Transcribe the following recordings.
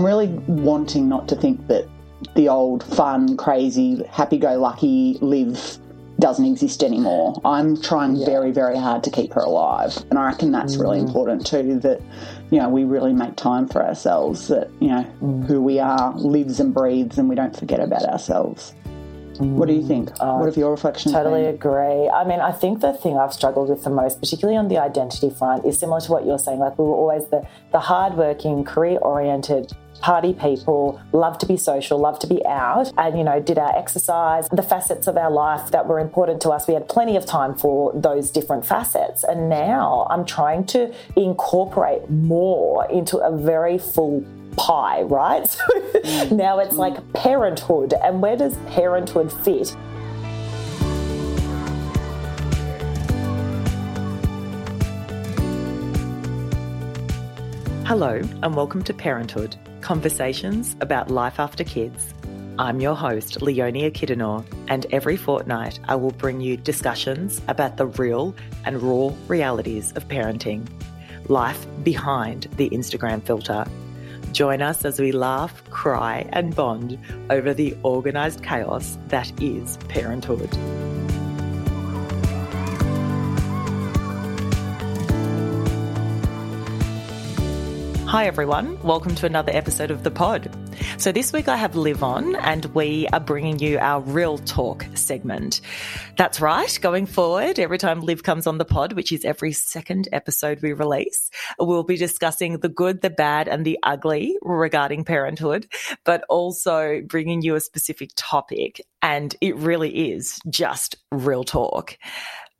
I'm really wanting not to think that the old fun, crazy, happy go lucky Liv doesn't exist anymore. I'm trying yeah. very, very hard to keep her alive. And I reckon that's mm. really important too that, you know, we really make time for ourselves, that, you know, mm. who we are lives and breathes and we don't forget about ourselves. What do you think? Uh, what have your reflections Totally been? agree. I mean, I think the thing I've struggled with the most, particularly on the identity front, is similar to what you're saying. Like we were always the the hardworking, career oriented party people, love to be social, love to be out, and, you know, did our exercise, the facets of our life that were important to us. We had plenty of time for those different facets. And now I'm trying to incorporate more into a very full pie, right? So mm. now it's like parenthood. And where does parenthood fit? Hello, and welcome to Parenthood Conversations about Life After Kids. I'm your host, Leonie Kidanor, and every fortnight I will bring you discussions about the real and raw realities of parenting, life behind the Instagram filter. Join us as we laugh, cry, and bond over the organised chaos that is parenthood. Hi, everyone. Welcome to another episode of The Pod. So, this week I have Liv on, and we are bringing you our Real Talk segment. That's right. Going forward, every time Liv comes on the pod, which is every second episode we release, we'll be discussing the good, the bad, and the ugly regarding parenthood, but also bringing you a specific topic. And it really is just real talk.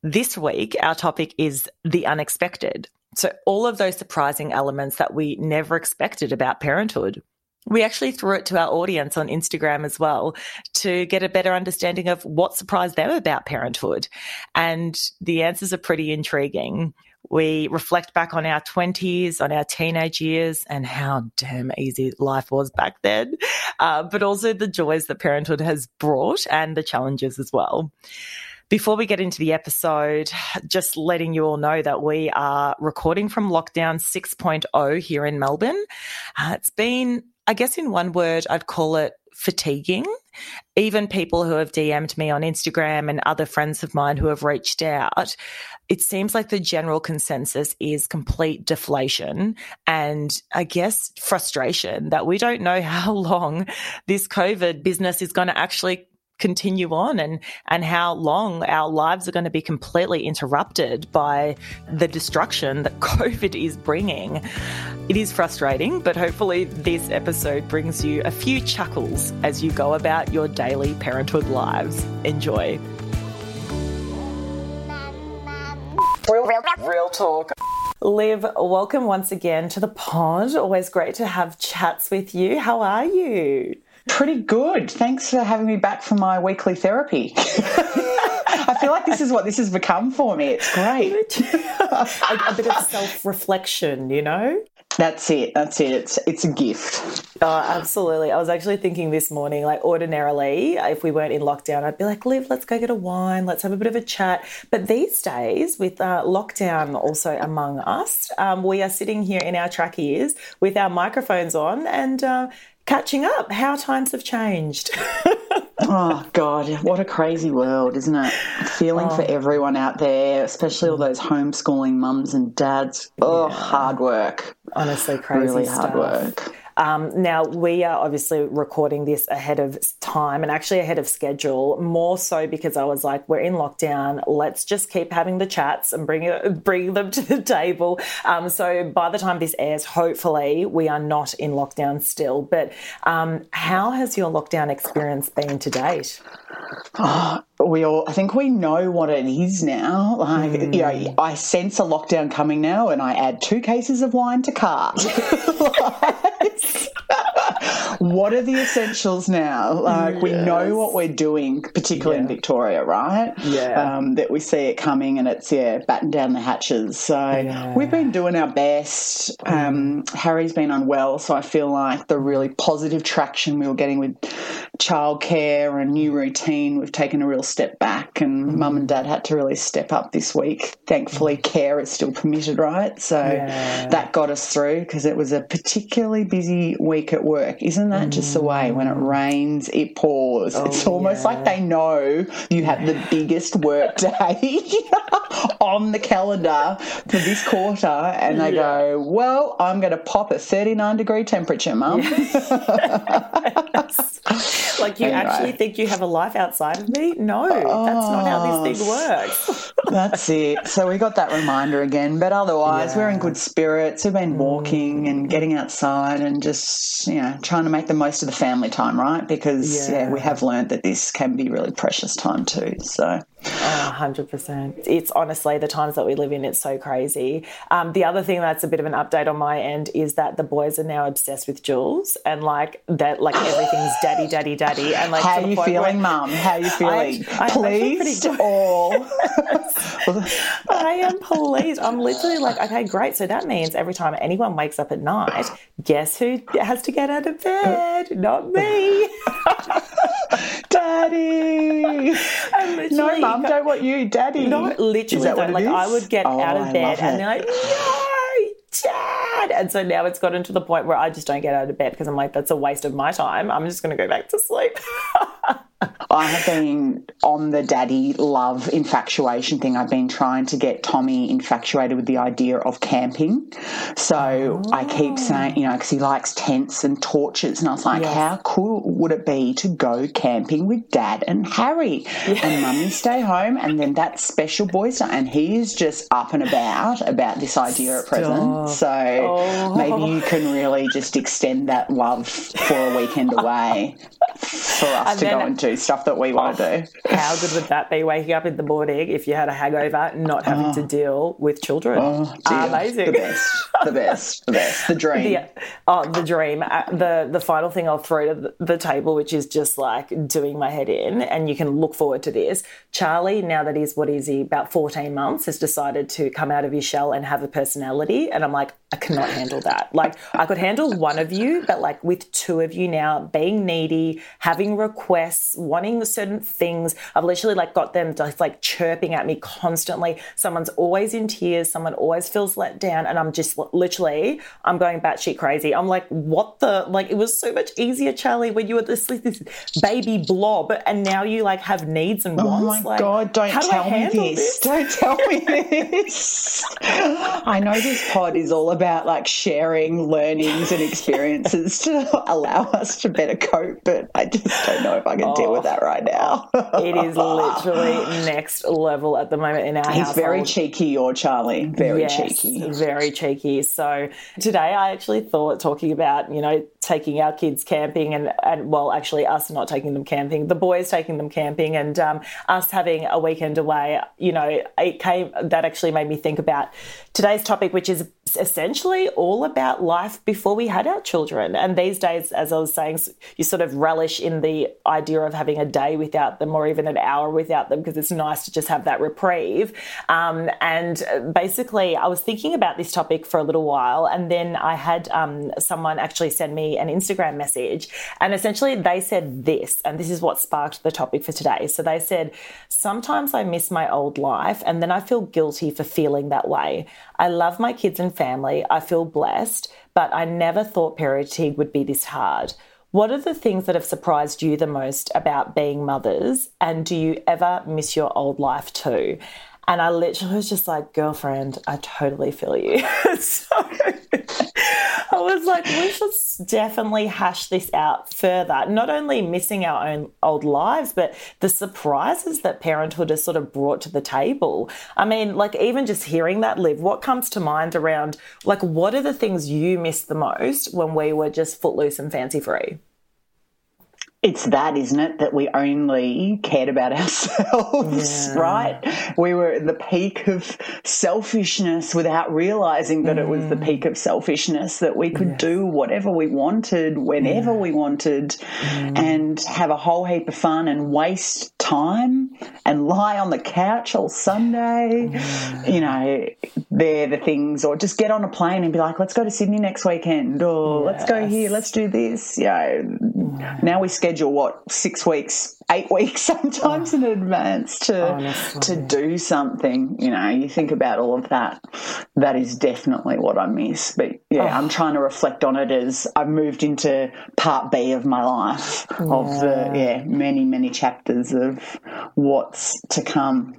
This week, our topic is the unexpected. So, all of those surprising elements that we never expected about parenthood. We actually threw it to our audience on Instagram as well to get a better understanding of what surprised them about parenthood. And the answers are pretty intriguing. We reflect back on our 20s, on our teenage years, and how damn easy life was back then, uh, but also the joys that parenthood has brought and the challenges as well. Before we get into the episode, just letting you all know that we are recording from lockdown 6.0 here in Melbourne. Uh, it's been, I guess, in one word, I'd call it fatiguing. Even people who have DM'd me on Instagram and other friends of mine who have reached out, it seems like the general consensus is complete deflation and I guess frustration that we don't know how long this COVID business is going to actually continue on and and how long our lives are going to be completely interrupted by the destruction that covid is bringing it is frustrating but hopefully this episode brings you a few chuckles as you go about your daily parenthood lives enjoy real, real, real talk Liv, welcome once again to the pod. Always great to have chats with you. How are you? Pretty good. Thanks for having me back for my weekly therapy. I feel like this is what this has become for me. It's great. a, a, bit of self reflection, you know? That's it. That's it. It's it's a gift. Oh, absolutely. I was actually thinking this morning, like ordinarily, if we weren't in lockdown, I'd be like, Liv, let's go get a wine, let's have a bit of a chat. But these days, with uh, lockdown also among us, um, we are sitting here in our track ears with our microphones on and uh, catching up. How times have changed. oh God, what a crazy world, isn't it? Feeling oh. for everyone out there, especially all those homeschooling mums and dads. Oh, yeah. hard work. Honestly, crazy. Really hard stuff. work. Um, now, we are obviously recording this ahead of time and actually ahead of schedule, more so because I was like, we're in lockdown. Let's just keep having the chats and bring, it, bring them to the table. Um, so by the time this airs, hopefully we are not in lockdown still. But um, how has your lockdown experience been to date? Oh, we all, I think we know what it is now. Like, mm. you know, I sense a lockdown coming now, and I add two cases of wine to cart. yes what are the essentials now? Like yes. we know what we're doing, particularly yeah. in Victoria, right? Yeah. Um, that we see it coming, and it's yeah, batten down the hatches. So yeah. we've been doing our best. Um, Harry's been unwell, so I feel like the really positive traction we were getting with childcare and new routine, we've taken a real step back, and mum and dad had to really step up this week. Thankfully, care is still permitted, right? So Yeah. that got us through because it was a particularly busy week at work. Isn't that just the way? When it mm. rains, it pours. Oh, it's almost like they know you have the biggest work day on the calendar for this quarter, and they go, Well, I'm going to pop a 39 degree temperature, mum. like you Anyway. actually think you have a life outside of me? No, that's not how this thing oh. works. That's it. So we got that reminder again. But otherwise, we're in good spirits. We've been walking and getting outside and just, you know, trying to make the most of the family time, right? Because, yeah, Yeah. we have learned that this can be really precious time too. So, Oh, 100%. It's honestly the times that we live in, it's so crazy. Um, the other thing that's a bit of an update on my end is that the boys are now obsessed with Jules and like that, like everything's daddy, daddy, daddy. And like, how are you feeling, mum? How are you feeling? I- pretty Pleased good. or. I am pleased. I'm literally like, okay, great. So that means every time anyone wakes up at night, guess who has to get out of bed? Not me. Daddy! No, mum, don't want you, daddy. No, Is literally, though, like I would get Oh, out of bed and they're like, no, dad. And so now it's gotten to the point where I just don't get out of bed because I'm like, that's a waste of my time. I'm just going to go back to sleep. I have been on the daddy love infatuation thing. I've been trying to get Tommy infatuated with the idea of camping. So I keep saying, you know, because he likes tents and torches. And I was like, Yes. how cool would it be to go camping with dad and Harry? And mummy stay home. And then that special boys' stuff. And he is just up and about about this idea at present. So maybe oh. you can really just extend that love for a weekend away for us And to go and do stuff that we want to do. How good would that be? Waking up in the morning if you had a hangover, not having to deal with children. Oh, dear. Amazing. The best. The best. The best. The dream. the oh the dream uh, the the final thing I'll throw to the, the table which is just like doing my head in and you can look forward to this Charlie now that he's what is he about 14 months has decided to come out of his shell and have a personality and I'm like I cannot handle that like I could handle one of you but like with two of you now being needy having requests wanting certain things I've literally like got them just like chirping at me constantly someone's always in tears someone always feels let down and I'm just literally I'm going batshit crazy. I'm like, what the like? It was so much easier, Charlie, when you were this this baby blob, and now you like have needs and oh wants. Oh my like, God, don't how do tell me handle this. Don't tell me this. I know this pod is all about like sharing learnings and experiences to allow us to better cope, but I just don't know if I can deal with that right now. It is literally next level at the moment in our house, He's household. very cheeky, your Charlie. Very Yes, cheeky. Very cheeky. So today I actually thought talking about, you know, taking our kids camping and, and well, actually us not taking them camping, the boys taking them camping and um, us having a weekend away, you know, it came, that actually made me think about today's topic, which is essentially all about life before we had our children. And these days, as I was saying, you sort of relish in the idea of having a day without them or even an hour without them because it's nice to just have that reprieve. Um, and basically, I was thinking about this topic for a little while, and then I had um, someone actually send me an Instagram message, and essentially they said this, and this is what sparked the topic for today. So they said, Sometimes I miss my old life, and then I feel guilty for feeling that way. I love my kids and family, I feel blessed, but I never thought parenting would be this hard. What are the things that have surprised you the most about being mothers? And do you ever miss your old life too? And I literally was just like, girlfriend, I totally feel you. so I was like, we should definitely hash this out further. Not only missing our own old lives, but the surprises that parenthood has sort of brought to the table. I mean, like, even just hearing that, Liv, what comes to mind around, like, what are the things you miss the most when we were just footloose and fancy free? It's that, isn't it? That we only cared about ourselves, Yeah. right? We were at the peak of selfishness without realizing that it was the mm-hmm. peak of selfishness, that we could do whatever we wanted, whenever we wanted, mm-hmm. and have a whole heap of fun and waste time and lie on the couch all Sunday. You know, they're the things, or just get on a plane and be like, let's go to Sydney next weekend, or let's go here, let's do this. You know, mm-hmm. now we schedule what six weeks, eight weeks sometimes oh, in advance to oh, honestly. to do something. You know, you think about all of that. That is definitely what I miss. But yeah, oh. I'm trying to reflect on it as I've moved into part B of my life yeah. of the yeah many many chapters of what's to come.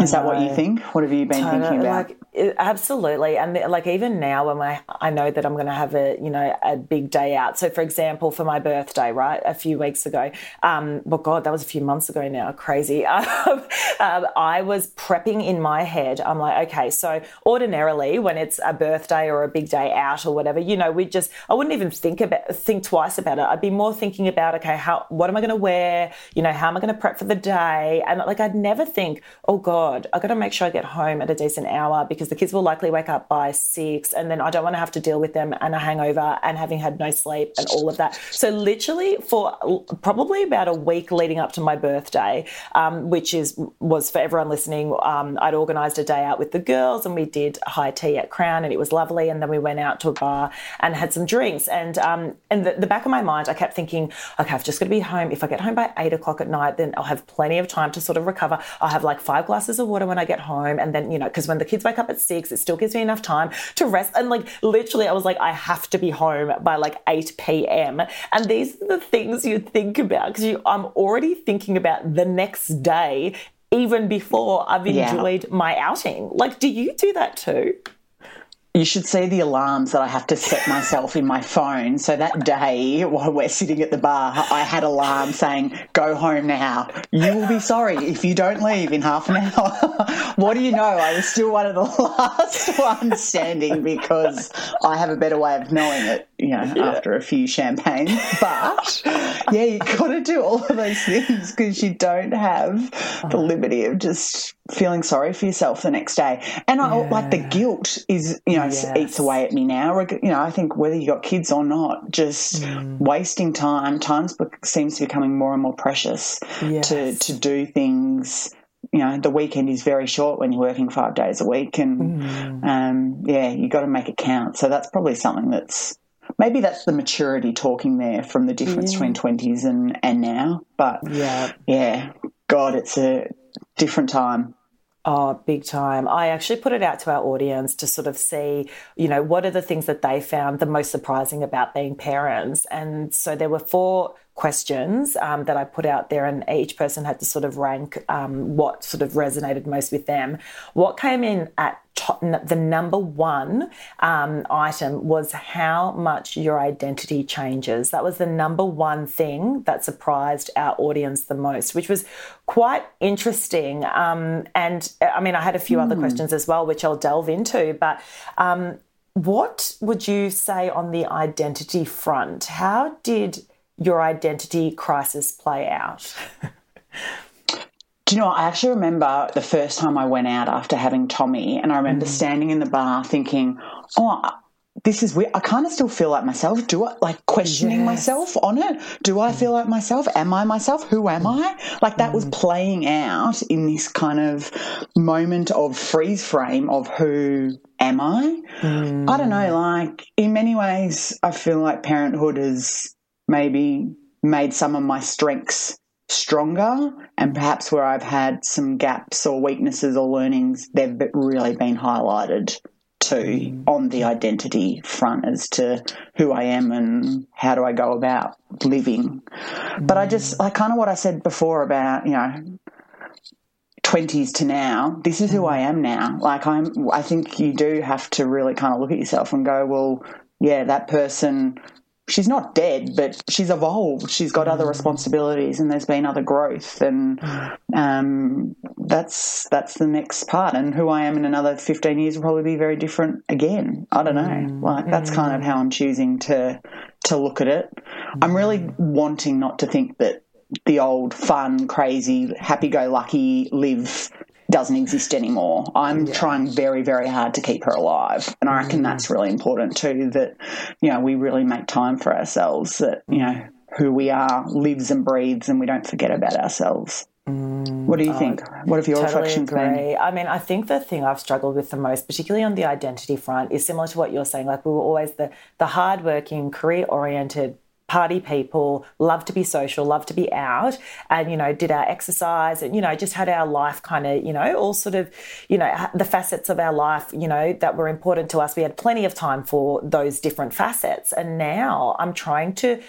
Is that what you think? What have you been totally, thinking about? Like, absolutely, and like even now, when I I know that I'm going to have a you know a big day out. So, for example, for my birthday, right, a few weeks ago, um, well, God, that was a few months ago now. Crazy. Um, um, I was prepping in my head. I'm like, okay, so ordinarily when it's a birthday or a big day out or whatever, you know, we just I wouldn't even think about think twice about it. I'd be more thinking about okay, how what am I going to wear? You know, how am I going to prep for the day? And like I'd never think, oh God, i've got to make sure I get home at a decent hour because because the kids will likely wake up by six and then I don't want to have to deal with them and a hangover and having had no sleep and all of that. So, literally, for probably about a week leading up to my birthday, um, which is was for everyone listening, um, I'd organised a day out with the girls and we did high tea at Crown and it was lovely. And then we went out to a bar and had some drinks. And um, in the, the back of my mind, I kept thinking, okay, I've just got to be home. If I get home by eight o'clock at night, then I'll have plenty of time to sort of recover. I'll have like five glasses of water when I get home. And then, you know, because when the kids wake up at six, it still gives me enough time to rest. And like literally, I was like, I have to be home by like 8 p.m. And these are the things you think about because I'm already thinking about the next day even before I've enjoyed yeah. my outing. Like, do you do that too? You should see the alarms that I have to set myself in my phone. So that day while we're sitting at the bar, I had alarm saying, "Go home now. You will be sorry if you don't leave in half an hour." what do you know? I was still one of the last ones standing because I have a better way of knowing it, you know, yeah. after a few champagnes. But yeah, you got to do all of those things because you don't have the liberty of just feeling sorry for yourself the next day. And I yeah. like the guilt is, you know, yes. eats away at me now. You know, I think whether you got kids or not, just mm. wasting time. Time seems to be becoming more and more precious yes. to to do things. You know, the weekend is very short when you're working five days a week, and mm. um, yeah, you got to make it count. So that's probably something that's maybe that's the maturity talking there from the difference yeah. between mm. twenties and and now. But yeah, yeah, God, it's a different time. Oh, big time. I actually put it out to our audience to sort of see, you know, what are the things that they found the most surprising about being parents. And so there were four questions um, that I put out there, and each person had to sort of rank um, what sort of resonated most with them. What came in at top, the number one um, item was how much your identity changes. That was the number one thing that surprised our audience the most, which was quite interesting. Um, and I mean, I had a few mm. other hmm. questions as well, which I'll delve into, but. Um, what would you say on the identity front? How did your identity crisis play out? Do you know, I actually remember the first time I went out after having Tommy, and I remember mm. standing in the bar thinking, oh, this is weird. I kind of still feel like myself. Do I like questioning yes. myself on it? Do I feel like myself? Am I myself? Who am I? Like that mm. was playing out in this kind of moment of freeze frame of who am I? Mm. I don't know. Like in many ways, I feel like parenthood is maybe made some of my strengths stronger and perhaps where I've had some gaps or weaknesses or learnings, they've really been highlighted too mm. on the identity front as to who I am and how do I go about living. Mm. But I just, like kind of what I said before about, you know, 20s to now, this is who mm. I am now. Like I'm, I think you do have to really kind of look at yourself and go, well, yeah, that person she's not dead, but she's evolved. She's got other mm. responsibilities, and there's been other growth, and um, that's that's the next part. And who I am in another 15 years will probably be very different again. I don't know. Mm. Like that's kind of how I'm choosing to to look at it. I'm really wanting not to think that the old fun, crazy, happy-go-lucky Liv doesn't exist anymore. I'm yeah. trying very, very hard to keep her alive. And I reckon mm-hmm. that's really important too that, you know, we really make time for ourselves, that, you know, who we are lives and breathes and we don't forget about ourselves. Mm, what do you think? what have your totally reflections agree. been? I mean, I think the thing I've struggled with the most, particularly on the identity front, is similar to what you're saying. Like we were always the the hardworking, career oriented party people, love to be social, love to be out, and, you know, did our exercise and, you know, just had our life kind of, you know, all sort of, you know, the facets of our life, you know, that were important to us. We had plenty of time for those different facets. And now I'm trying to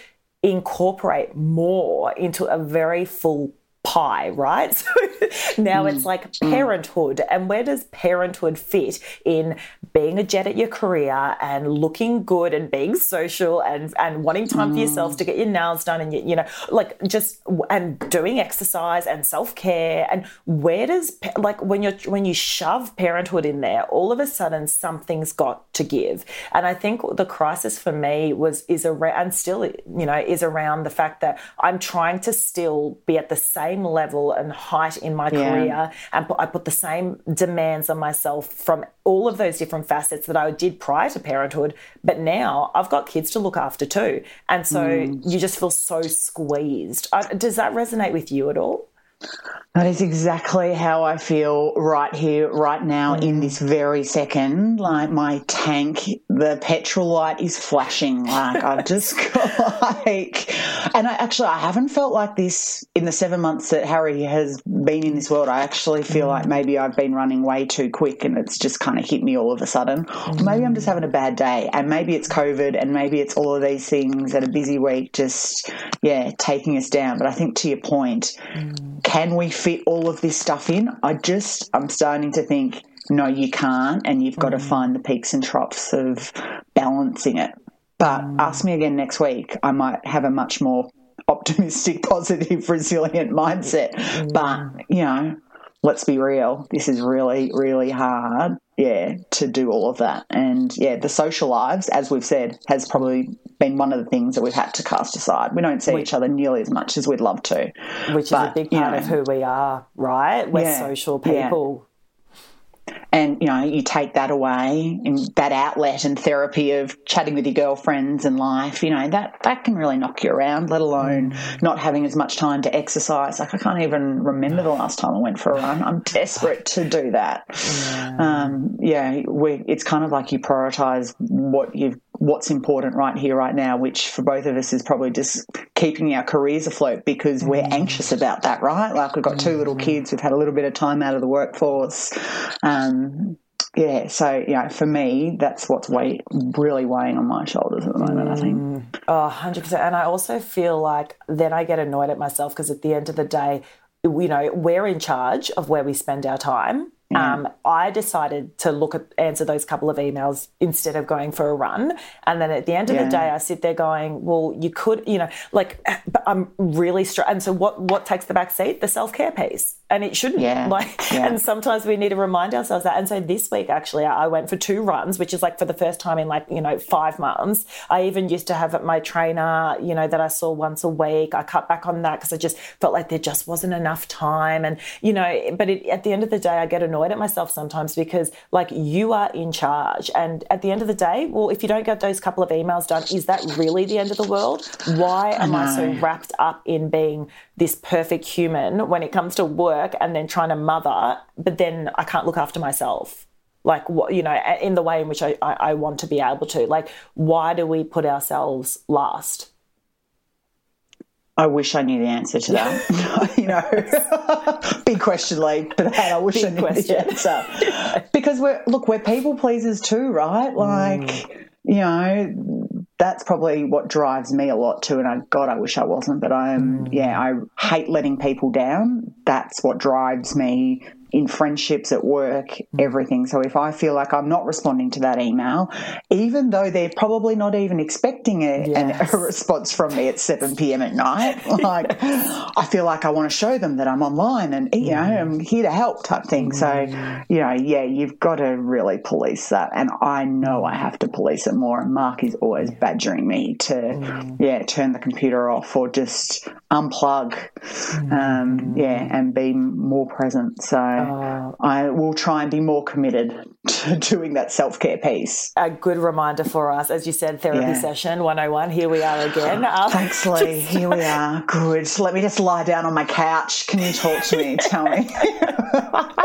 incorporate more into a very full pie, right? So now mm. it's like parenthood. And where does parenthood fit in being a jet at your career and looking good and being social and, and wanting time mm. for yourself to get your nails done and, you, you know, like just, and doing exercise and self care. And where does, like, when you're, when you shove parenthood in there, all of a sudden something's got to give. And I think the crisis for me was, is around, and still, you know, is around the fact that I'm trying to still be at the same level and height in my yeah. career. And I put the same demands on myself from all of those different facets that I did prior to parenthood. But now I've got kids to look after too. And so mm. you just feel so squeezed. Does that resonate with you at all that is exactly how I feel right here, right now, mm. in this very second. Like my tank, the petrol light is flashing. Like I've just got like, and I actually I haven't felt like this in the seven months that Harry has been in this world. I actually feel mm. like maybe I've been running way too quick, and it's just kind of hit me all of a sudden. Mm. Or maybe I'm just having a bad day, and maybe it's COVID, and maybe it's all of these things and a busy week just yeah taking us down. But I think to your point, mm. Can we fit all of this stuff in. I just, I'm starting to think, no, you can't, and you've got mm. to find the peaks and troughs of balancing it. But mm. ask me again next week, I might have a much more optimistic, positive, resilient mindset. Mm. But, you know, let's be real, this is really, really hard, yeah, to do all of that. And yeah, the social lives, as we've said, has probably been one of the things that we've had to cast aside. We don't see each other nearly as much as we'd love to. Which but, is a big part know, of who we are, right? We're yeah, social people. Yeah and you know you take that away and that outlet and therapy of chatting with your girlfriends and life you know that that can really knock you around let alone not having as much time to exercise like i can't even remember the last time i went for a run i'm desperate to do that yeah, um, yeah it's kind of like you prioritize what you've what's important right here, right now, which for both of us is probably just keeping our careers afloat because we're mm. anxious about that, right? Like we've got two little mm. kids, we've had a little bit of time out of the workforce. Um, yeah, so you know, for me, that's what's weigh, really weighing on my shoulders at the moment. I think. Mm. Oh, 100%. And I also feel like then I get annoyed at myself because at the end of the day, you know, we're in charge of where we spend our time. Um, I decided to look at answer those couple of emails instead of going for a run. And then at the end of yeah. the day, I sit there going, "Well, you could, you know, like, I'm really str-. And so, what what takes the back seat? The self care piece and it shouldn't. Yeah. Like, yeah. and sometimes we need to remind ourselves that. And so this week, actually, I went for two runs, which is like for the first time in like you know five months. I even used to have my trainer, you know, that I saw once a week. I cut back on that because I just felt like there just wasn't enough time, and you know. But it, at the end of the day, I get annoyed at myself sometimes because like you are in charge, and at the end of the day, well, if you don't get those couple of emails done, is that really the end of the world? Why am I, I so wrapped up in being this perfect human when it comes to work and then trying to mother, but then I can't look after myself. Like what you know, in the way in which I, I, I want to be able to. Like, why do we put ourselves last? I wish I knew the answer to that. you know, big question, Lee, but I wish big I knew question. the answer. because we're look, we're people pleasers too, right? Like, mm. you know, that's probably what drives me a lot too. And I, God, I wish I wasn't, but I'm, mm. yeah, I hate letting people down. That's what drives me in friendships, at work, mm. everything. So if I feel like I'm not responding to that email, even though they're probably not even expecting a, yes. an, a response from me at 7 p.m. at night, like I feel like I want to show them that I'm online and, you know, mm. I'm here to help type thing. So, mm. you know, yeah, you've got to really police that. And I know I have to police it more. And Mark is always badgering me to, mm. yeah, turn the computer off or just unplug, um, yeah, and be more present. So, uh, I will try and be more committed to doing that self care piece. A good reminder for us, as you said, therapy yeah. session 101. Here we are again. Um, Thanks, Lee. Just... Here we are. Good. Let me just lie down on my couch. Can you talk to me? Tell me.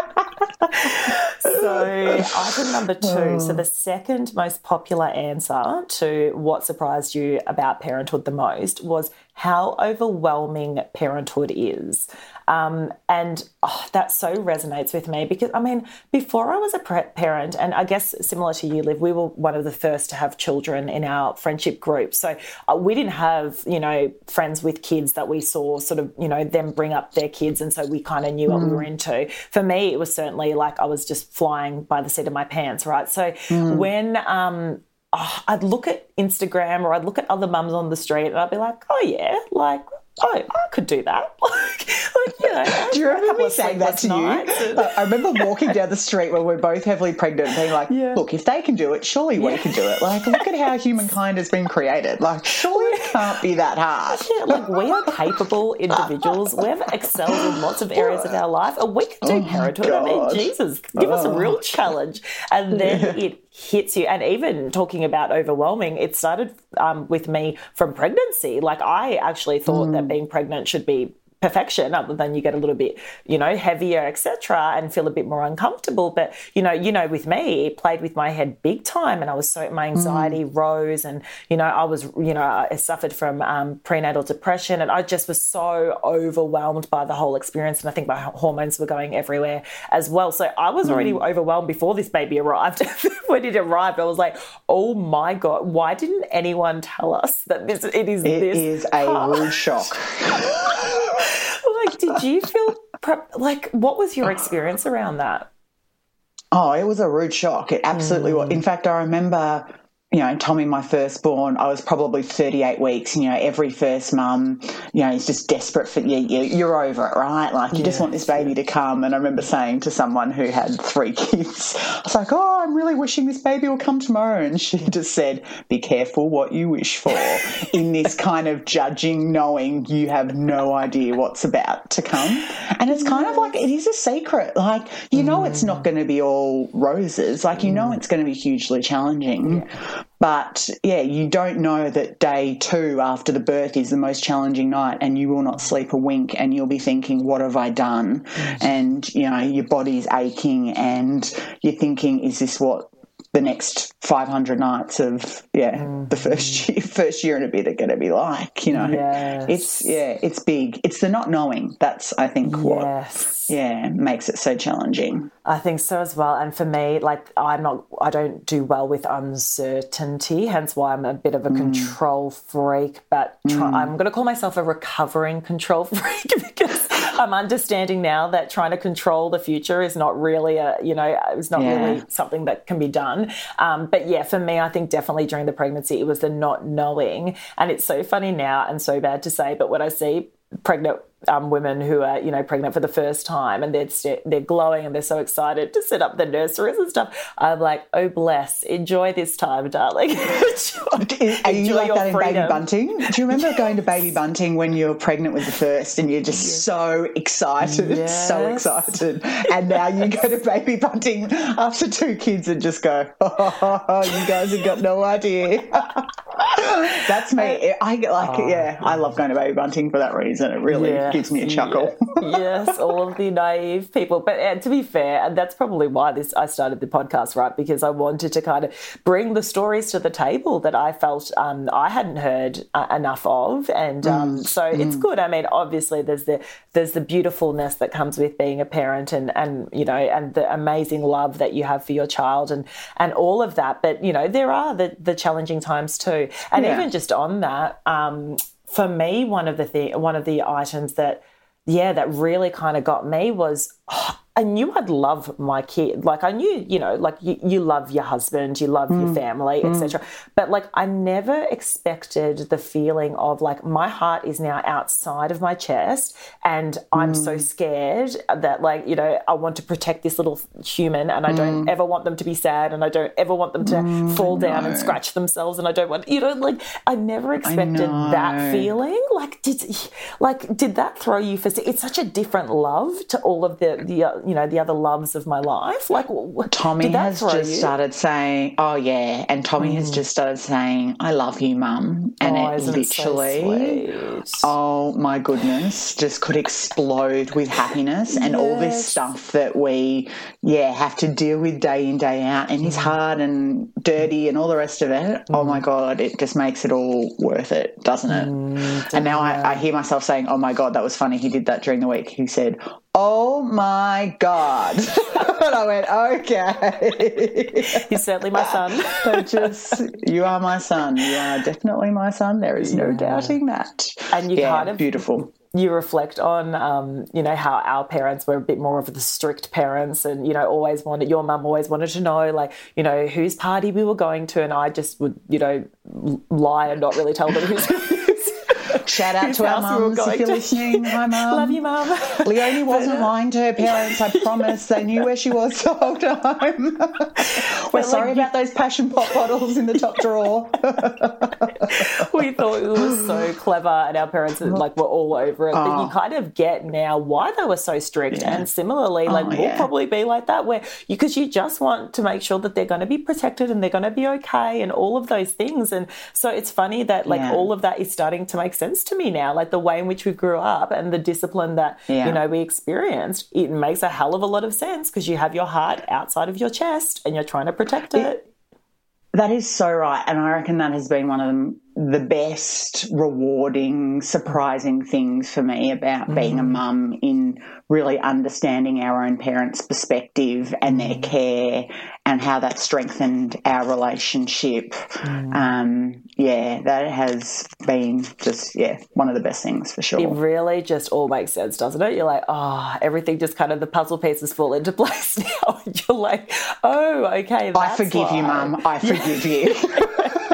So, item number two. So, the second most popular answer to what surprised you about parenthood the most was how overwhelming parenthood is. Um, and oh, that so resonates with me because, I mean, before I was a parent, and I guess similar to you, Liv, we were one of the first to have children in our friendship group. So uh, we didn't have, you know, friends with kids that we saw sort of, you know, them bring up their kids. And so we kind of knew what we were mm. into. For me, it was certainly like I was just flying by the seat of my pants, right? So mm. when, um, oh, I'd look at Instagram or I'd look at other mums on the street and I'd be like, oh yeah, like oh, I could do that. you know, do you remember me saying that to you? I remember walking down the street when we are both heavily pregnant, being like, yeah. "Look, if they can do it, surely yeah. we can do it." Like, look at how humankind has been created. Like, surely it can't be that hard. Yeah, like we are capable individuals. We've excelled in lots of areas of our life, and we can do oh parenthood. I mean, Jesus, give oh. us a real oh. challenge, and then it hits you. And even talking about overwhelming, it started um, with me from pregnancy. Like I actually thought mm. that being pregnant should be perfection other than you get a little bit you know heavier etc and feel a bit more uncomfortable. But you know you know with me it played with my head big time and i was so my anxiety mm. rose and you know i was you know i suffered from um, prenatal depression and i just was so overwhelmed by the whole experience and i think my hormones were going everywhere as well. So i was already mm. overwhelmed before this baby arrived. When it arrived i was like oh my god why didn't anyone tell us that this it is it this is a rude shock like, did you feel like what was your experience around that? Oh, it was a rude shock. It absolutely mm. was. In fact, I remember you know, Tommy, my firstborn, I was probably 38 weeks. You know, every first mum, you know, is just desperate for you. you are over it, right? Like, you yes. just want this baby to come. And I remember saying to someone who had three kids, I was like, oh, I'm really wishing this baby will come tomorrow. And she just said, be careful what you wish for in this kind of judging, knowing you have no idea what's about to come. And it's kind of like, it is a secret. Like, you know, mm. it's not going to be all roses. Like, you know, mm. it's going to be hugely challenging. Yeah. But yeah, you don't know that day two after the birth is the most challenging night and you will not sleep a wink and you'll be thinking, what have I done? And, you know, your body's aching and you're thinking, is this what the next 500 nights of yeah mm-hmm. the first year first year and a bit are going to be like you know yes. it's yeah it's big it's the not knowing that's i think what yeah makes it so challenging i think so as well and for me like i'm not i don't do well with uncertainty hence why i'm a bit of a mm. control freak but try, mm. i'm going to call myself a recovering control freak because I'm understanding now that trying to control the future is not really a, you know, it's not yeah. really something that can be done. Um, but yeah, for me, I think definitely during the pregnancy, it was the not knowing. And it's so funny now and so bad to say, but when I see pregnant um, women who are you know pregnant for the first time and they're they they're glowing and they're so excited to set up the nurseries and stuff. I'm like, oh bless, enjoy this time, darling. enjoy, are you like that in baby bunting? Do you remember going to baby bunting when you were pregnant with the first and you're just yes. so excited, yes. so excited, and now you go to baby bunting after two kids and just go, oh, you guys have got no idea. That's me. I get like, oh, yeah, I love going to baby bunting for that reason. It really yeah gives me a chuckle. yes, all of the naive people. But uh, to be fair, and that's probably why this I started the podcast, right? Because I wanted to kind of bring the stories to the table that I felt um, I hadn't heard uh, enough of, and um, mm. so mm. it's good. I mean, obviously, there's the there's the beautifulness that comes with being a parent, and and you know, and the amazing love that you have for your child, and and all of that. But you know, there are the the challenging times too, and yeah. even just on that. Um, for me, one of the th- one of the items that yeah that really kind of got me was I knew I'd love my kid. Like I knew, you know, like you, you love your husband, you love mm. your family, mm. etc. But like I never expected the feeling of like my heart is now outside of my chest and I'm mm. so scared that like, you know, I want to protect this little human and I don't mm. ever want them to be sad and I don't ever want them to mm, fall down and scratch themselves and I don't want, you know, like I never expected I that feeling. Like did like did that throw you for it's such a different love to all of the the uh, you know, the other loves of my life? Like, Tommy has just you? started saying, "Oh yeah," and Tommy mm. has just started saying, "I love you, Mum," and oh, it literally, it so oh my goodness, just could explode with happiness and yes. all this stuff that we, yeah, have to deal with day in day out, and he's mm. hard and dirty and all the rest of it. Mm. Oh my god, it just makes it all worth it, doesn't it? Mm, and now I, I hear myself saying, "Oh my god, that was funny." He did that during the week. He said, Oh my God. and I went, okay. He's certainly my son. so just, you are my son. You are definitely my son. There is no yeah. doubting that. And you yeah, kind of. Beautiful you reflect on, um, you know, how our parents were a bit more of the strict parents, and you know, always wanted your mum always wanted to know, like, you know, whose party we were going to, and I just would, you know, lie and not really tell them who's. Shout out to our mums if you're to. listening. Hi, mum. Love you, mum. Leonie wasn't uh, lying to her parents. I promise. They knew where she was the whole time. We're sorry like, about those passion pop bottles in the top drawer. we thought it was so clever, and our parents like were all over it. Oh. But you oh. kind of get now why they were so strict. Yeah. And similarly, oh, like oh, we'll yeah. probably be like that, where because you, you just want to make sure that they're going to be protected and they're going to be okay, and all of those things. And so it's funny that like yeah. all of that is starting to make sense to me now. Like the way in which we grew up and the discipline that you know we experienced, it makes a hell of a lot of sense because you have your heart outside of your chest and you're trying to protect it. it that is so right. And I reckon that has been one of them the best, rewarding, surprising things for me about mm. being a mum in really understanding our own parents' perspective and their mm. care and how that strengthened our relationship. Mm. Um, yeah, that has been just, yeah, one of the best things for sure. It really just all makes sense, doesn't it? You're like, oh, everything just kind of the puzzle pieces fall into place now. you're like, oh, okay. I forgive why. you, mum. I forgive you.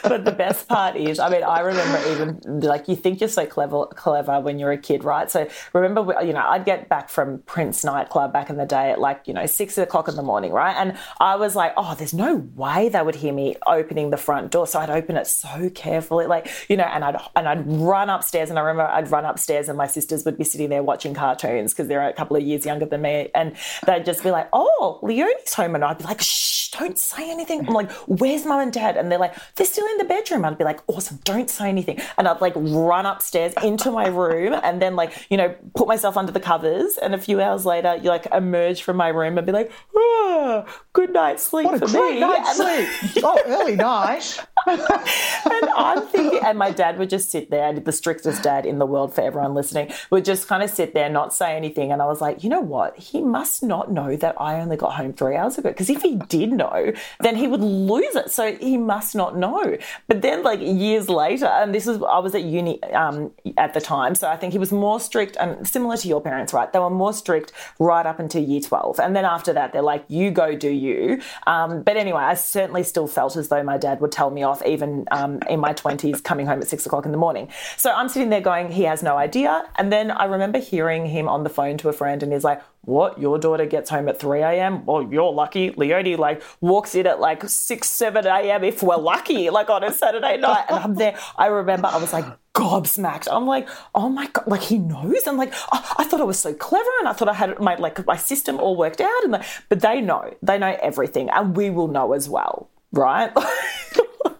but the best part is, I mean, I remember even like you think you're so clever, clever when you're a kid, right? So remember, you know, I'd get back from Prince nightclub back in the day at like you know six o'clock in the morning, right? And I was like, oh, there's no way they would hear me opening the front door, so I'd open it so carefully, like you know, and I'd and I'd run upstairs, and I remember I'd run upstairs, and my sisters would be sitting there watching cartoons because they're a couple of years younger than me, and they'd just be like, oh, Leonie's home, and I'd be like, shh, don't say anything. I'm like, where's mum and dad? And they're like, they're still in the bedroom. I'd be like, awesome, don't say anything. And I'd like run upstairs into my room and then like, you know, put myself under the covers. And a few hours later, you like emerge from my room and be like, oh, good night sleep what for a great me. Night's sleep. oh, early night. And I'm thinking, and my dad would just sit there, the strictest dad in the world for everyone listening, would just kind of sit there, not say anything. And I was like, you know what? He must not know that I only got home three hours ago. Because if he did know, then he would lose it. So he must not know. But then, like years later, and this is, I was at uni um, at the time. So I think he was more strict and similar to your parents, right? They were more strict right up until year 12. And then after that, they're like, you go do you. Um, but anyway, I certainly still felt as though my dad would tell me off, even um, in my 20s, coming home at six o'clock in the morning. So I'm sitting there going, he has no idea. And then I remember hearing him on the phone to a friend, and he's like, what? Your daughter gets home at 3 a.m well you're lucky. Leonie like walks in at like 6 7 a.m if we're lucky like on a saturday night. And i'm there i remember i was like gobsmacked. I'm like oh my god like he knows. And like oh, i thought i was so clever and i thought i had my like my system all worked out. And the, but they know. They know everything and we will know as well right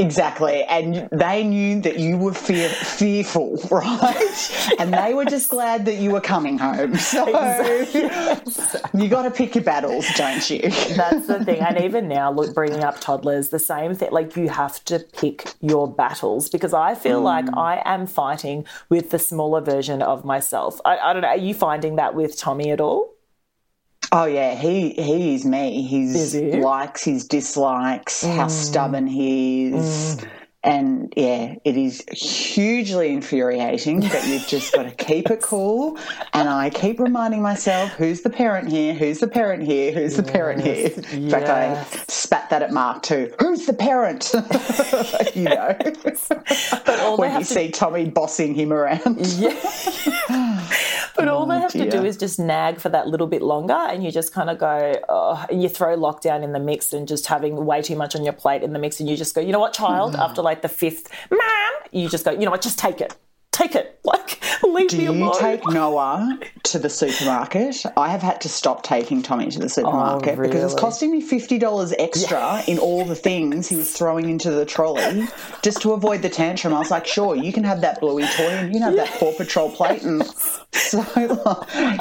Exactly. And they knew that you were fear, fearful, right? and they were just glad that you were coming home. So exactly. you got to pick your battles, don't you? That's the thing. And even now, look, bringing up toddlers, the same thing. Like you have to pick your battles because I feel mm. like I am fighting with the smaller version of myself. I, I don't know. Are you finding that with Tommy at all? Oh yeah, he he is me. His he? likes, his dislikes, mm. how stubborn he is. Mm. And yeah, it is hugely infuriating, but you've just got to keep it cool. And I keep reminding myself, who's the parent here? Who's the parent here? Who's the yes. parent here? In yes. fact, I spat that at Mark too. Who's the parent? you know, but when you to... see Tommy bossing him around. Yeah. But all they oh, have dear. to do is just nag for that little bit longer, and you just kind of go, oh, and you throw lockdown in the mix and just having way too much on your plate in the mix, and you just go, you know what, child, mm. after like the fifth, ma'am, you just go, you know what, just take it take it. Like, leave Do me you take Noah to the supermarket? I have had to stop taking Tommy to the oh, supermarket because it's costing me fifty dollars extra in all the things he was throwing into the trolley just to avoid the tantrum. I was like, sure, you can have that bluey toy and you can have that Paw Patrol plate, and so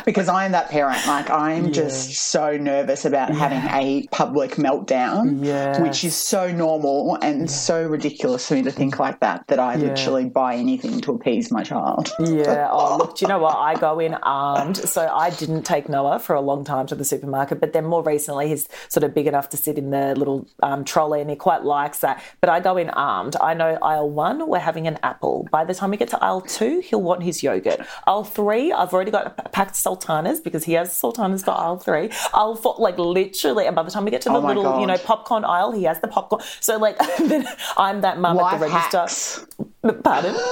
because I am that parent, like I am just so nervous about having a public meltdown, which is so normal and so ridiculous for me to think like that that I literally buy anything to appease my child. Yeah. Oh, look, do you know what? I go in armed. So I didn't take Noah for a long time to the supermarket, but then more recently he's sort of big enough to sit in the little um, trolley and he quite likes that. But I go in armed. I know aisle one, we're having an apple. By the time we get to aisle two, he'll want his yogurt. Aisle three, I've already got packed sultanas because he has sultanas for aisle three. Aisle four, like literally, and by the time we get to the Oh little, you know, popcorn aisle, he has the popcorn. So like, I'm that mum at the register. hacks. Pardon?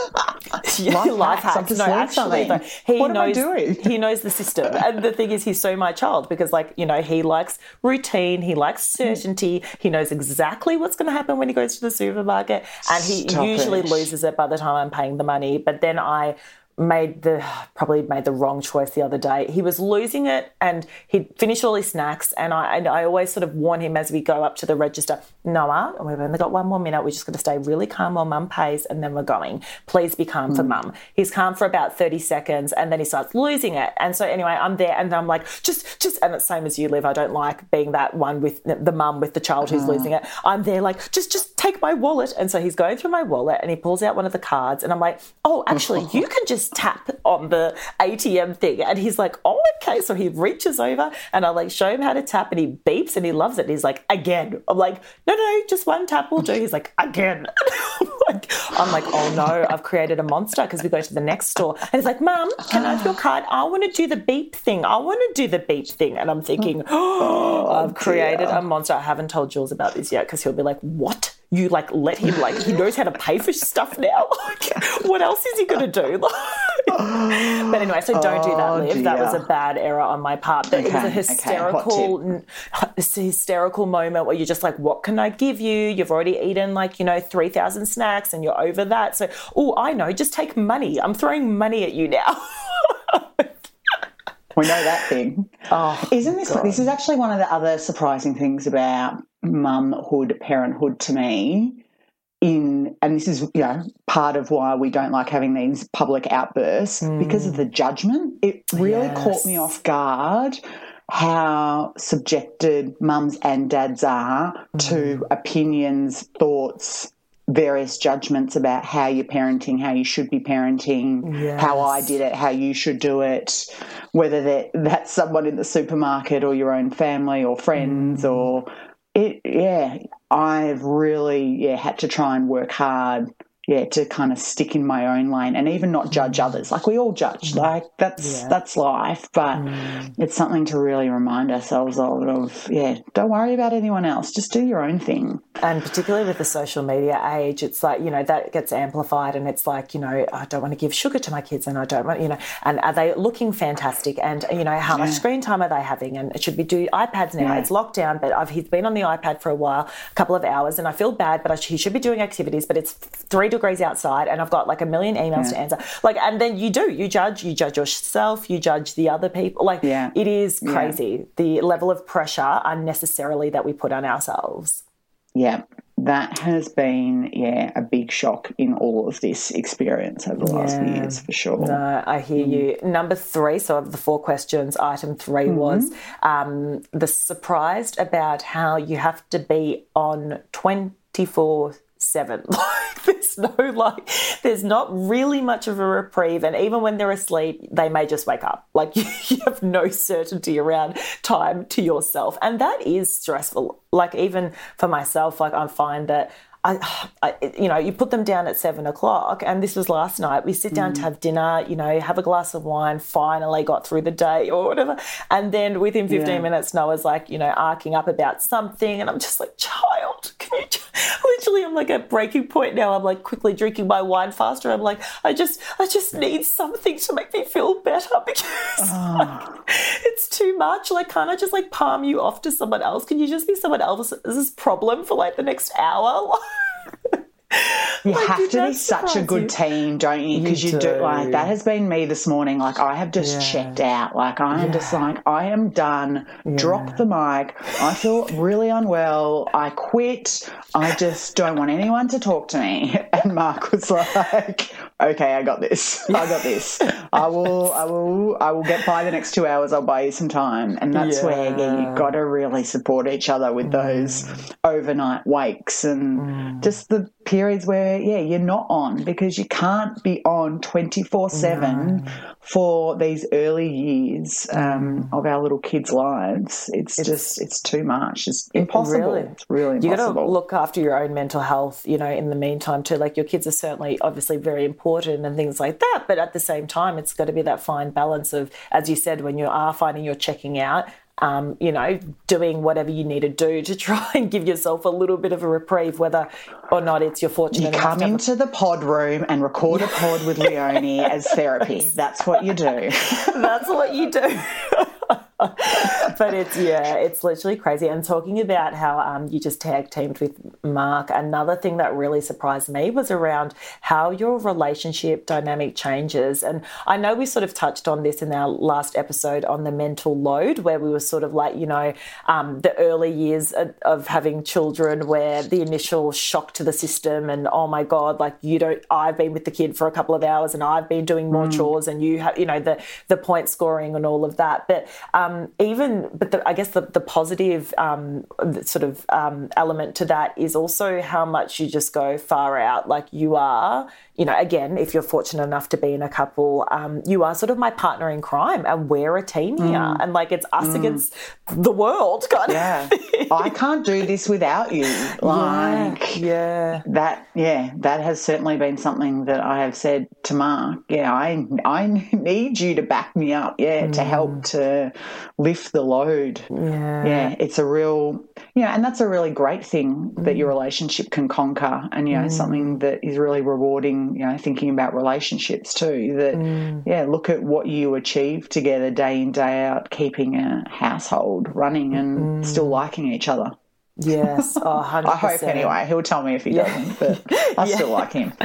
Life life, hacks. Hacks. No, actually, he What am I knows doing? he knows the system. And the thing is, he's so my child because, like, you know, he likes routine, he likes certainty, he knows exactly what's going to happen when he goes to the supermarket, and he Stop usually it. loses it by the time I'm paying the money. But then I made the probably made the wrong choice the other day. He was losing it and he'd finished all his snacks and I and I always sort of warn him as we go up to the register, Noah, and we've only got one more minute. We're just going to stay really calm while mum pays and then we're going. Please be calm for hmm. mum. He's calm for about 30 seconds and then he starts losing it. And so anyway, I'm there and I'm like, just just and it's same as you Liv. I don't like being that one with the mum with the child who's losing uh-huh. it. I'm there like, just just take my wallet. And so he's going through my wallet and he pulls out one of the cards and I'm like, oh, actually, you can just tap on the ATM thing. And he's like, oh, okay. So he reaches over and I like show him how to tap and he beeps and he loves it. And He's like, again. I'm like, no, no, just one tap will do. He's like, again. I'm like, oh no, I've created a monster because we go to the next store. And he's like, Mum, can I have your card? I want to do the beep thing. I want to do the beep thing. And I'm thinking, oh, I've created a monster. I haven't told Jules about this yet because he'll be like, what? You like let him like he knows how to pay for stuff now. Like, what else is he gonna do? Like, but anyway, so don't do that, Oh, Liv. That was a bad error on my part. But it was a Okay, okay, hot hysterical, hysterical moment where you're just like, what can I give you? You've already eaten like you know three thousand snacks, and you're over that. So, oh, I know, just take money. I'm throwing money at you now. We know that thing. oh, Isn't this this is actually one of the other surprising things about mumhood, parenthood to me? In and this is you know part of why we don't like having these public outbursts hmm. because of the judgment. It really caught me off guard how subjected mums and dads are hmm. to opinions, thoughts, various judgments about how you're parenting, how you should be parenting, how I did it, how you should do it, whether that that's someone in the supermarket or your own family or friends hmm. or it. Yeah, I've really yeah had to try and work hard. Yeah, to kind of stick in my own lane and even not judge mm. others. Like we all judge, mm. like that's Yeah. that's life. But mm. it's something to really remind ourselves of. Of yeah, don't worry about anyone else. Just do your own thing. and particularly with the social media age, it's like, you know, that gets amplified and it's like, you know, I don't want to give sugar to my kids and I don't want, you know, and are they looking fantastic? And, you know, how much screen time are they having? And it should be do iPads now. Yeah. It's lockdown, but I've, he's been on the iPad for a while, a couple of hours, and I feel bad, but I, he should be doing activities, but it's three degrees outside and I've got like a million emails to answer. Like, and then you do, you judge, you judge yourself, you judge the other people. Like, Yeah. it is crazy the level of pressure unnecessarily that we put on ourselves. Yeah, that has been yeah a big shock in all of this experience over the last few years for sure. No, I hear you. Number three, so of the four questions, item 3 was um, the surprised about how you have to be on 24 7. Like, there's no, like, there's not really much of a reprieve. And even when they're asleep, they may just wake up. Like, you, you have no certainty around time to yourself. And that is stressful. Like, even for myself, like, I find that I, I, you know, you put them down at seven o'clock, and this was last night. We sit down to mm. have dinner, you know, have a glass of wine, finally got through the day or whatever. And then within 15 Yeah. minutes, Noah's like, you know, arcing up about something. And I'm just like, child, can you, literally, I'm like at breaking point now. I'm like quickly drinking my wine faster. I'm like, I just, I just need something to make me feel better because ah. like, it's too much. Like, can't I just like palm you off to someone else? Can you just be someone else's problem for like the next hour? You Like, have to be such a good you? team, don't you? You Because you, do. do. like that has been me this morning. Like I have just Yeah. checked out. Like I am just like I am done. Drop the mic. I feel really unwell. I quit. I just don't want anyone to talk to me. And Mark was like, "Okay, I got this. I got this. I will. I will. I will get by the next two hours. I'll buy you some time." And that's where yeah, Yeah. you've got to really support each other with those mm. overnight wakes and mm. just the periods where yeah you're not on because you can't be on 24 7 for these early years um, mm. of our little kids lives it's, just it's too much it's impossible really- it's really impossible. you got to look after your own mental health, you know, in the meantime too. Like your kids are certainly obviously very important and things like that, but at the same time, it's got to be that fine balance of, as you said, when you are finding you're checking out. Um, you know, doing whatever you need to do to try and give yourself a little bit of a reprieve, whether or not it's your fortune. you come to have a into the pod room and record a pod with Leonie as therapy. That's what you do. That's what you do. but it's yeah, it's literally crazy. And talking about how um, you just tag teamed with Mark, another thing that really surprised me was around how your relationship dynamic changes. And I know we sort of touched on this in our last episode on the mental load, where we were sort of like, you know, um, the early years of, of having children, where the initial shock to the system, and oh my god, like you don't, I've been with the kid for a couple of hours, and I've been doing more chores, and you have, you know, the the point scoring and all of that. But um, even, but the, I guess the, the positive um, sort of um, element to that is also how much you just go far out. Like you are, you know, again, if you're fortunate enough to be in a couple, um, you are sort of my partner in crime, and we're a team here, and like it's us against the world, kind Yeah. of. I can't do this without you. Like, yeah. that yeah that has certainly been something that i have said to mark yeah i i need you to back me up yeah to help to lift the load. Yeah. yeah it's a real you know and that's a really great thing that your mm. relationship can conquer and you know mm. something that is really rewarding you know thinking about relationships too that mm. yeah look at what you achieve together day in day out keeping a household running and still liking each other Yes. Oh, 100%. I hope anyway. He'll tell me if he doesn't, but I still like him.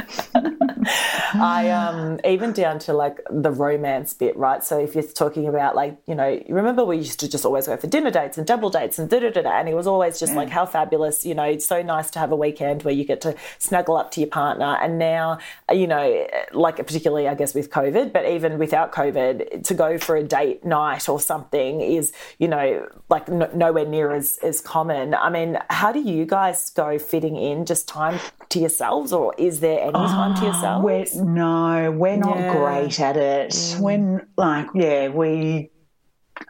I um even down to like the romance bit, right? So if you're talking about like, you know, you remember we used to just always go for dinner dates and double dates and da da da da and it was always just like how fabulous, you know, it's so nice to have a weekend where you get to snuggle up to your partner. And now, you know, like particularly I guess with COVID, but even without COVID, to go for a date night or something is, you know, like no, nowhere near as as common. I mean, how do you guys go fitting in just time to yourselves or is there any time to ah, yourselves? We're, no, we're not Yeah. great at it. Mm. When, like, yeah, we,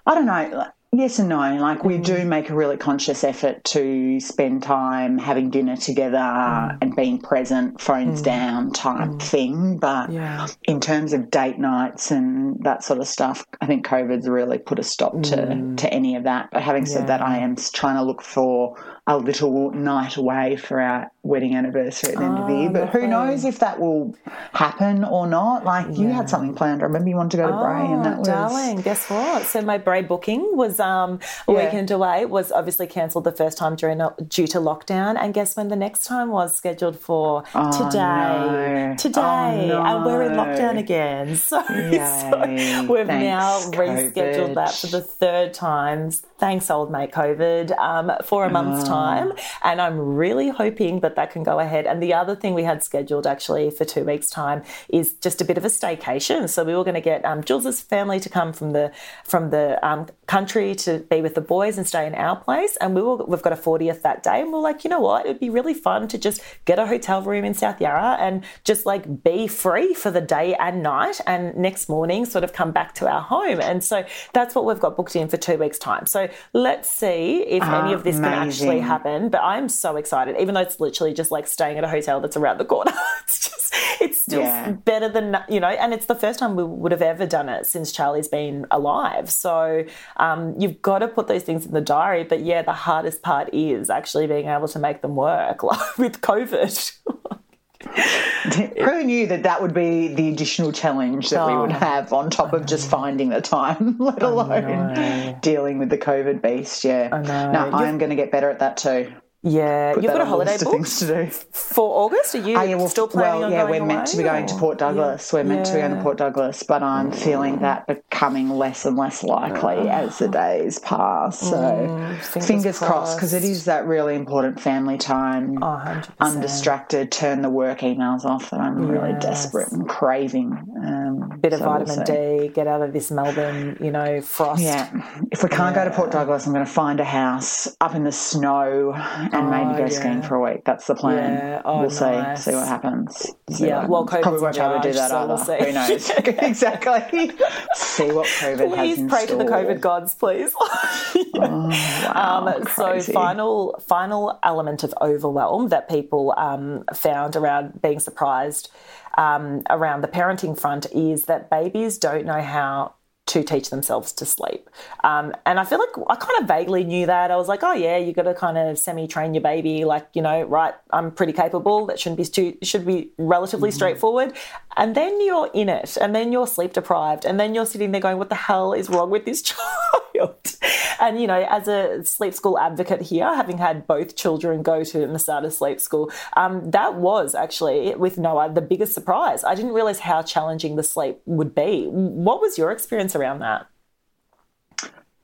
I don't know, yes and no. Like, we do mm. make a really conscious effort to spend time having dinner together mm. and being present, phones mm. down type thing. But Yeah. in terms of date nights and that sort of stuff, I think COVID's really put a stop to, to any of that. But having said that, I am trying to look for a little night away for our wedding anniversary at the end of the year. But who knows if that will happen or not? Like you had something planned. I remember you wanted to go to Bray, and that was Oh, darling, guess what? So my Bray booking was um, a Yeah. weekend away. Was obviously cancelled the first time during due to lockdown, and guess when the next time was scheduled for today. no. Today, Oh, and we're in lockdown again. So, so we've Thanks, now rescheduled that for the third time. Thanks, old mate COVID, um, for a month's time, and I'm really hoping that that can go ahead. And the other thing we had scheduled actually for two weeks' time is just a bit of a staycation. So we were going to get um, Jules's family to come from the from the um, country to be with the boys and stay in our place. And we were we've got a 40th that day, and we're like, you know what? It'd be really fun to just get a hotel room in South Yarra and just like be free for the day and night, and next morning sort of come back to our home. And so that's what we've got booked in for two weeks' time. So let's see if any of this can actually Amazing. Happen. But I'm so excited, even though it's literally just like staying at a hotel that's around the corner. it's just, it's still Yeah. better than, you know, and it's the first time we would have ever done it since Charlie's been alive. So um, you've got to put those things in the diary. But yeah, the hardest part is actually being able to make them work like, with COVID. Who knew that that would be the additional challenge that we would Oh. have on top of just finding the time, let alone dealing with the COVID beast? Yeah. No, I You've- am going to get better at that too. Yeah, Put you've got a holiday list of book things to do. for August. Are you yeah, well, still planning well, on yeah, going we're meant to be going to Port Douglas. We're meant to be going to Port Douglas, but I'm feeling that becoming less and less likely as the days pass. So Mm, fingers fingers, crossed, because it is that really important family time. Oh, 100%. Undistracted, turn the work emails off that I'm really desperate and craving. Um, Bit of so we'll vitamin. D. Get out of this Melbourne, you know, frost. Yeah, if we can't go to Port Douglas, I'm going to find a house up in the snow and maybe go yeah. skiing for a week. That's the plan. Yeah. Oh, we'll nice. see, see what happens. See Yeah, what well, happens. COVID's probably won't be able to do that so either. we'll. Who knows? exactly. see what COVID has Please in pray to the. COVID gods, please. Oh, wow, Um, so final final element of overwhelm that people um, found around being surprised um, around the parenting front is that babies don't know how to teach themselves to sleep. Um, and I feel like I kind of vaguely knew that. I was like, oh yeah, you got to kind of semi-train your baby, like you know, right? I'm pretty capable. That shouldn't be too should be relatively straightforward. And then you're in it, and then you're sleep deprived, and then you're sitting there going, what the hell is wrong with this child? And you know, as a sleep school advocate here, having had both children go to Masada Sleep School, um, that was actually with Noah the biggest surprise. I didn't realize how challenging the sleep would be. What was your experience around that?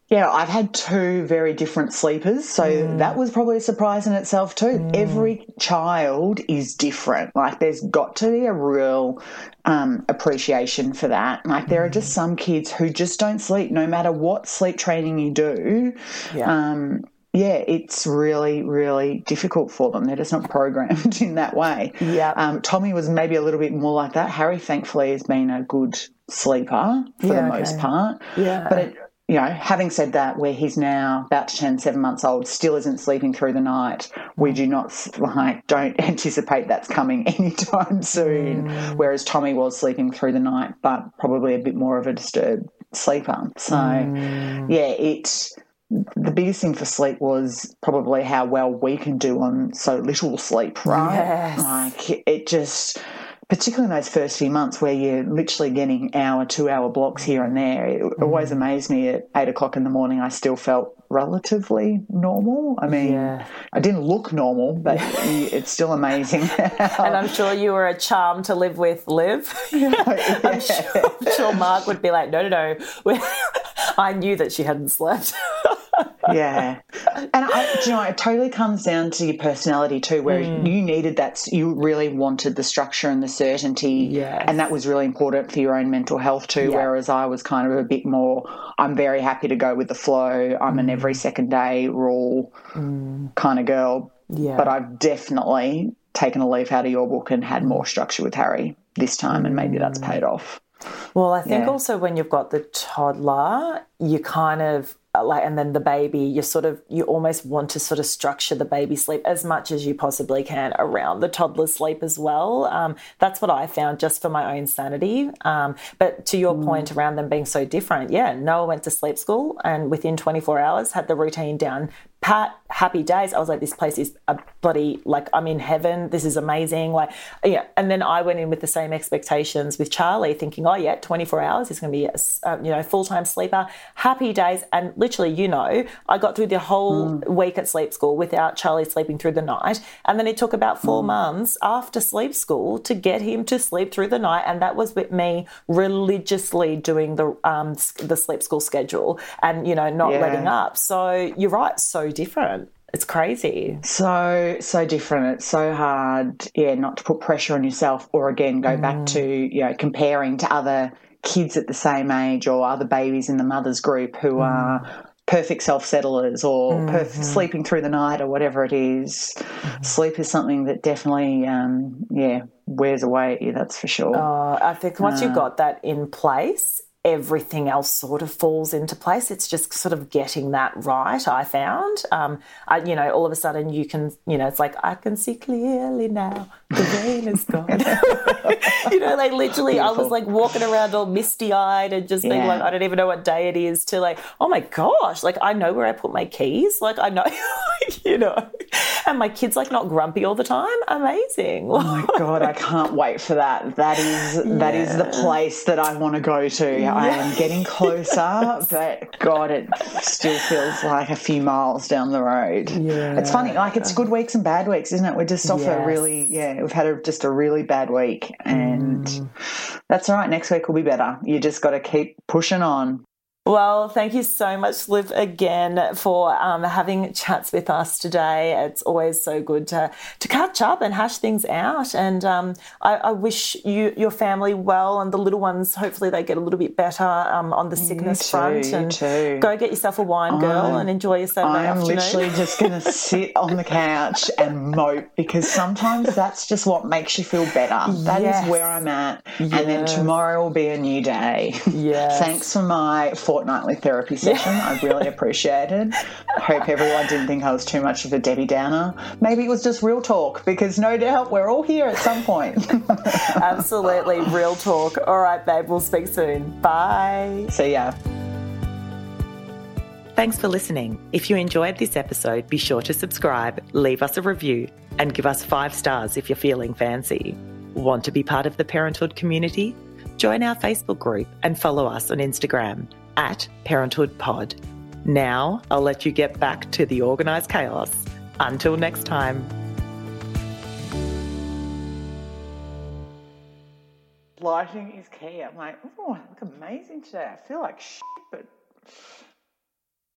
Yeah, I've had two very different sleepers, so Mm. that was probably a surprise in itself too. Every child is different. Like, there's got to be a real um, appreciation for that. Like, there are Mm. just some kids who just don't sleep, no matter what sleep training you do. Yeah. Um, yeah, it's really, really difficult for them. They're just not programmed in that way. Yeah. Um, Tommy was maybe a little bit more like that. Harry, thankfully, has been a good sleeper for Yeah, the most part. Yeah. But it, you know, having said that, where he's now about to turn seven months old, still isn't sleeping through the night. We do not like don't anticipate that's coming anytime soon. Mm. Whereas Tommy was sleeping through the night, but probably a bit more of a disturbed sleeper. So Mm. yeah, it. The biggest thing for sleep was probably how well we can do on so little sleep, right? Yes. Like it just, particularly in those first few months where you're literally getting hour, two hour blocks here and there. It Mm. always amazed me at eight o'clock in the morning. I still felt relatively normal. I mean, Yeah. I didn't look normal, but it's still amazing. and I'm sure you were a charm to live with, Liv. I'm, sure, I'm sure Mark would be like, no, no, no. I knew that she hadn't slept. Yeah. And I, do you know, it totally comes down to your personality too, where Hmm. you needed that, you really wanted the structure and the certainty. Yes. And that was really important for your own mental health too. Yeah. Whereas I was kind of a bit more, I'm very happy to go with the flow. I'm Hmm. an every second day rule kind of girl. Yeah. But I've definitely taken a leaf out of your book and had more structure with Harry this time, and maybe that's paid off. Well, I think Yeah. also when you've got the toddler, you kind of uh, like, and then the baby, you sort of, you almost want to sort of structure the baby sleep as much as you possibly can around the toddler sleep as well. Um, that's what I found just for my own sanity. Um, but to your point around them being so different, yeah, Noah went to sleep school and within 24 hours had the routine down. Pat, happy days. I was like, this place is a bloody, like, I'm in heaven. This is amazing. Like, yeah. And then I went in with the same expectations with Charlie, thinking, oh, yeah, 24 hours. He's going to be, a, uh, you know, full time sleeper. Happy days. And literally, you know, I got through the whole hmm. week at sleep school without Charlie sleeping through the night. And then it took about four hmm. months after sleep school to get him to sleep through the night. And that was with me religiously doing the, um, the sleep school schedule and, you know, not Yeah. letting up. So you're right. So different. It's crazy. So, so different. It's so hard, yeah, not to put pressure on yourself or again go back hmm. to, you know, comparing to other kids at the same age or other babies in the mother's group who are perfect self settlers or perf- sleeping through the night or whatever it is. Sleep is something that definitely, um, yeah, wears away at you, that's for sure. Uh, I think once you've got that in place, everything else sort of falls into place. It's just sort of getting that right. I found, um, I, you know, all of a sudden you can, you know, it's like I can see clearly now. The rain is gone. you know, like literally, I was like walking around all misty eyed and just being Yeah. like, I don't even know what day it is. To like, oh my gosh, like I know where I put my keys. Like I know, you know. and my kid's like not grumpy all the time. Amazing. Oh my god, I can't wait for that. That is yeah. that is the place that I want to go to. I am getting closer, but god, it still feels like a few miles down the road. Yeah. It's funny, like it's good weeks and bad weeks, isn't it? We're just off yes. a really yeah, we've had a, just a really bad week and mm. that's all right. Next week will be better. You just got to keep pushing on. Well, thank you so much, Liv, again for um, having chats with us today. It's always so good to, to catch up and hash things out. And um, I, I, wish you your family well and the little ones. Hopefully, they get a little bit better um, on the sickness too, front. And too. go get yourself a wine, girl, I'm, and enjoy your Saturday I'm afternoon. literally just going to sit on the couch and mope because sometimes that's just what makes you feel better. That yes. is where I'm at. Yes. And then tomorrow will be a new day. Yes. Thanks for my fortnightly therapy session. Yeah. I really appreciated. I hope everyone didn't think I was too much of a Debbie Downer. Maybe it was just real talk because no doubt we're all here at some point. Absolutely, real talk. All right, babe, we'll speak soon. Bye. See ya. Thanks for listening. If you enjoyed this episode, be sure to subscribe, leave us a review, and give us five stars if you're feeling fancy. Want to be part of the parenthood community? Join our Facebook group and follow us on Instagram at Parenthood Pod. Now I'll let you get back to the organised chaos. Until next time. Lighting is key. I'm like, oh, I look amazing today. I feel like shit, but